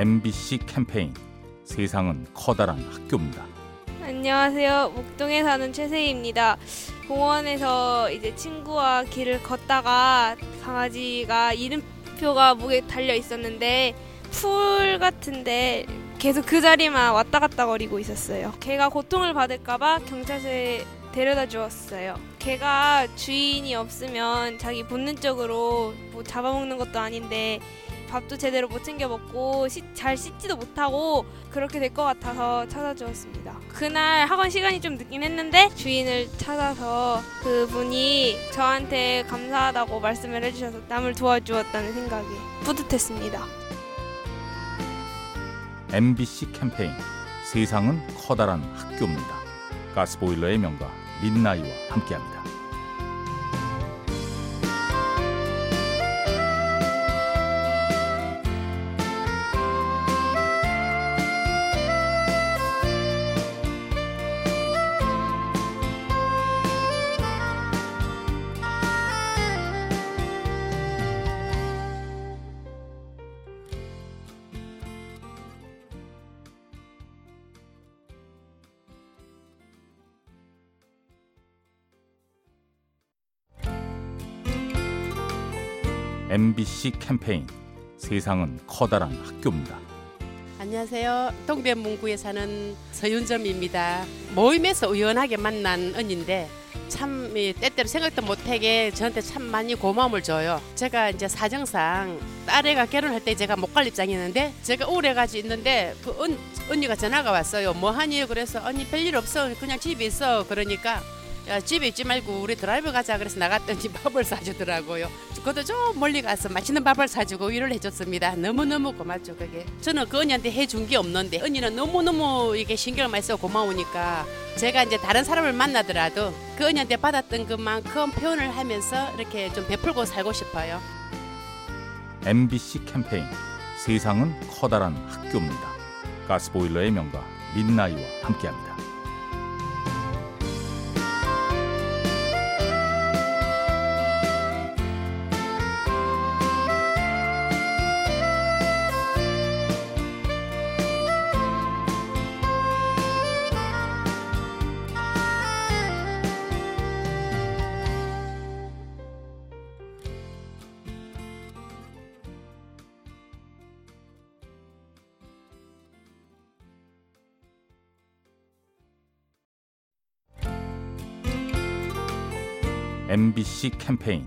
MBC 캠페인 세상은 커다란 학교입니다. 안녕하세요. 목동에 사는 최세희입니다. 공원에서 이제 친구와 길을 걷다가 강아지가 이름표가 목에 달려 있었는데 풀 같은데 계속 그 자리만 왔다 갔다 거리고 있었어요. 걔가 고통을 받을까봐 경찰서에 데려다 주었어요. 걔가 주인이 없으면 자기 본능적으로 뭐 잡아먹는 것도 아닌데 밥도 제대로 못 챙겨 먹고 씻- 잘 씻지도 못하고 그렇게 될 것 같아서 찾아주었습니다. 그날 학원 시간이 좀 늦긴 했는데 주인을 찾아서 그분이 저한테 감사하다고 말씀을 해주셔서 남을 도와주었다는 생각이 뿌듯했습니다. MBC 캠페인 세상은 커다란 학교입니다. 가스보일러의 명가 민나이와 함께합니다. MBC 캠페인 세상은 커다란 학교입니다. 안녕하세요. 동대 문구에 사는 서윤점입니다. 모임에서 우연하게 만난 언니인데 참 이, 때때로 생각도 못하게 저한테 참 많이 고마움을 줘요. 제가 이제 사정상 딸애가 결혼할 때 제가 못 갈 입장이었는데 제가 우울해가지고 있는데 그 언, 언니가 전화가 왔어요. 뭐 하니? 그래서 언니 별일 없어. 그냥 집에 있어. 그러니까 야, 집에 있지 말고 우리 드라이브 가자 그래서 나갔더니 밥을 사주더라고요. 그것도 좀 멀리 가서 맛있는 밥을 사주고 위로를 해줬습니다. 너무너무 고맙죠 그게. 저는 그 언니한테 해준 게 없는데 언니는 너무너무 이게 신경을 많이 써 고마우니까 제가 이제 다른 사람을 만나더라도 그 언니한테 받았던 그만큼 표현을 하면서 이렇게 좀 베풀고 살고 싶어요. MBC 캠페인 세상은 커다란 학교입니다. 가스보일러의 명가 민나이와 함께합니다. MBC 캠페인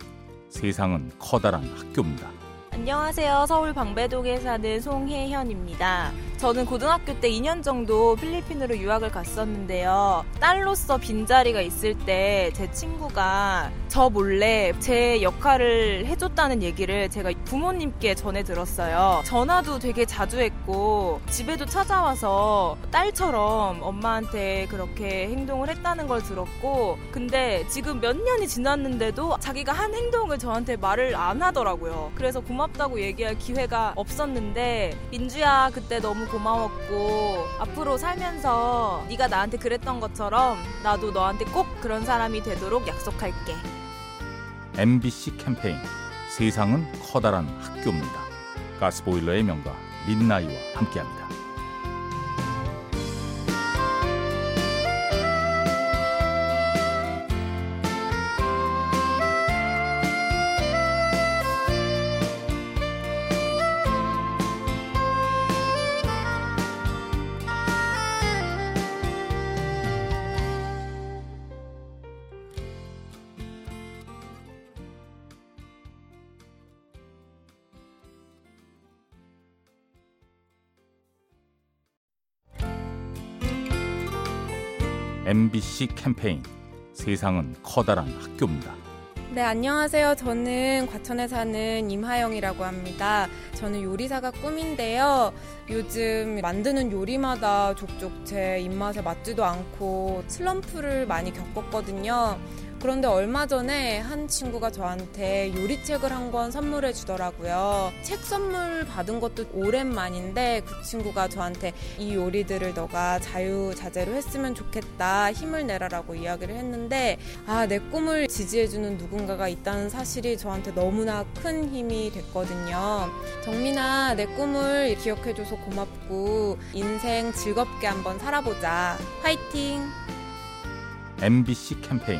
세상은 커다란 학교입니다. 안녕하세요. 서울 방배동에 사는 송혜현입니다. 저는 고등학교 때 2년 정도 필리핀으로 유학을 갔었는데요. 딸로서 빈자리가 있을 때 제 친구가 저 몰래 제 역할을 해줬다는 얘기를 제가 부모님께 전해 들었어요. 전화도 되게 자주 했고 집에도 찾아와서 딸처럼 엄마한테 그렇게 행동을 했다는 걸 들었고 근데 지금 몇 년이 지났는데도 자기가 한 행동을 저한테 말을 안 하더라고요. 그래서 고맙다고 얘기할 기회가 없었는데 민주야 그때 너무 고마웠고 앞으로 살면서 네가 나한테 그랬던 것처럼 나도 너한테 꼭 그런 사람이 되도록 약속할게. MBC 캠페인 세상은 커다란 학교입니다. 가스보일러의 명가 민나이와 함께합니다. MBC 캠페인 세상은 커다란 학교입니다. 네, 안녕하세요. 저는 과천에 사는 임하영이라고 합니다. 저는 요리사가 꿈인데요. 요즘 만드는 요리마다 족족 제 입맛에 맞지도 않고 슬럼프를 많이 겪었거든요. 그런데 얼마 전에 한 친구가 저한테 요리책을 한 권 선물해 주더라고요. 책 선물 받은 것도 오랜만인데 그 친구가 저한테 이 요리들을 너가 자유자재로 했으면 좋겠다. 힘을 내라라고 이야기를 했는데 아, 내 꿈을 지지해 주는 누군가가 있다는 사실이 저한테 너무나 큰 힘이 됐거든요. 정민아, 내 꿈을 기억해 줘서 고맙고 인생 즐겁게 한번 살아보자. 화이팅! MBC 캠페인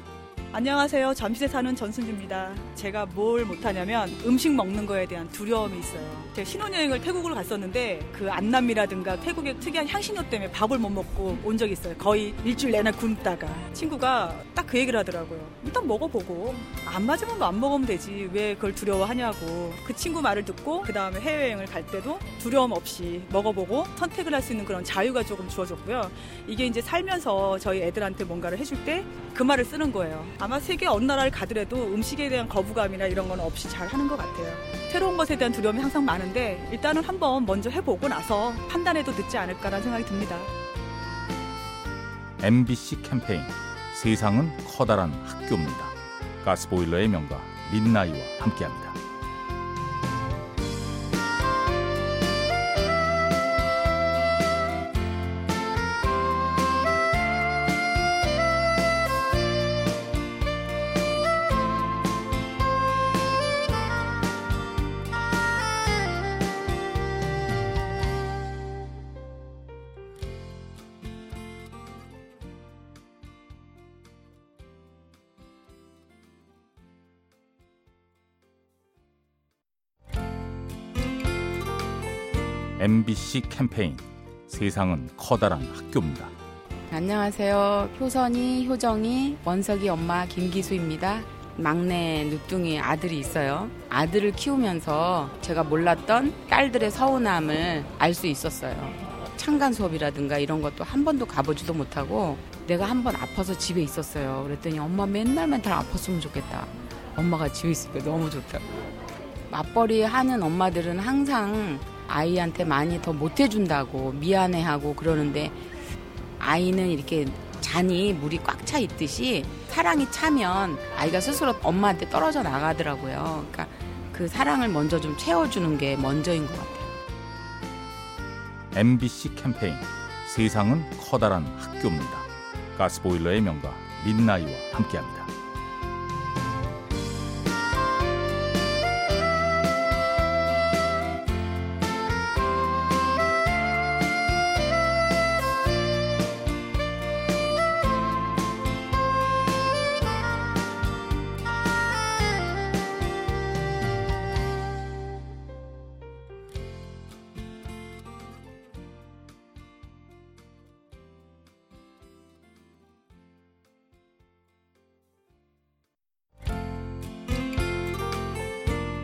안녕하세요. 잠실에 사는 전순주입니다. 제가 뭘 못하냐면 음식 먹는 거에 대한 두려움이 있어요. 제가 신혼여행을 태국을 갔었는데 그 안남이라든가 태국의 특이한 향신료 때문에 밥을 못 먹고 온 적이 있어요. 거의 일주일 내내 굶다가 친구가 딱 그 얘기를 하더라고요. 일단 먹어보고 안 맞으면 뭐 안 먹으면 되지 왜 그걸 두려워하냐고 그 친구 말을 듣고 그 다음에 해외여행을 갈 때도 두려움 없이 먹어보고 선택을 할 수 있는 그런 자유가 조금 주어졌고요. 이게 이제 살면서 저희 애들한테 뭔가를 해줄 때 그 말을 쓰는 거예요. 아마 세계 어느 나라를 가더라도 음식에 대한 거부감이나 이런 건 없이 잘 하는 것 같아요. 새로운 것에 대한 두려움이 항상 많은데 일단은 한번 먼저 해보고 나서 판단해도 늦지 않을까라는 생각이 듭니다. MBC 캠페인 세상은 커다란 학교입니다. 가스보일러의 명가 민나이와 함께합니다. MBC 캠페인 세상은 커다란 학교입니다. 안녕하세요. 효선이, 효정이, 원석이 엄마 김기수입니다. 막내 누뚱이 아들이 있어요. 아들을 키우면서 제가 몰랐던 딸들의 서운함을 알 수 있었어요. 창간 수업이라든가 이런 것도 한 번도 가보지도 못하고 내가 한 번 아파서 집에 있었어요. 그랬더니 엄마 맨날 맨날 아팠으면 좋겠다. 엄마가 집에 있으니까 너무 좋다고. 맞벌이 하는 엄마들은 항상 아이한테 많이 더 못해준다고 미안해하고 그러는데 아이는 이렇게 잔이 물이 꽉 차 있듯이 사랑이 차면 아이가 스스로 엄마한테 떨어져 나가더라고요. 그러니까 그 사랑을 먼저 좀 채워주는 게 먼저인 것 같아요. MBC 캠페인 세상은 커다란 학교입니다. 가스보일러의 명가 민나이와 함께합니다.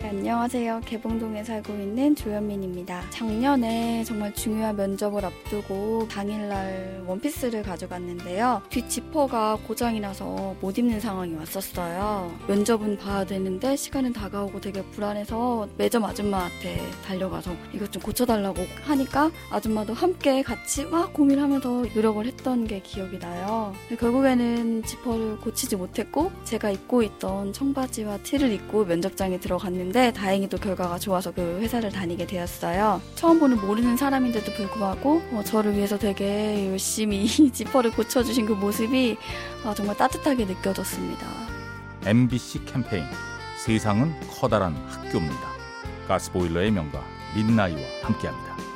네, 안녕하세요. 개봉동에 살고 있는 조현민입니다. 작년에 정말 중요한 면접을 앞두고 당일날 원피스를 가져갔는데요. 뒷 지퍼가 고장이 나서 못 입는 상황이 왔었어요. 면접은 봐야 되는데 시간은 다가오고 되게 불안해서 매점 아줌마한테 달려가서 이것 좀 고쳐달라고 하니까 아줌마도 함께 같이 막 고민하면서 노력을 했던 게 기억이 나요. 결국에는 지퍼를 고치지 못했고 제가 입고 있던 청바지와 티를 입고 면접장에 들어갔는데 했는데 다행히도 결과가 좋아서 그 회사를 다니게 되었어요. 처음 보는 모르는 사람인데도 불구하고 어, 저를 위해서 되게 열심히 지퍼를 고쳐주신 그 모습이 어, 정말 따뜻하게 느껴졌습니다. MBC 캠페인 세상은 커다란 학교입니다. 가스보일러의 명가 민나이와 함께합니다.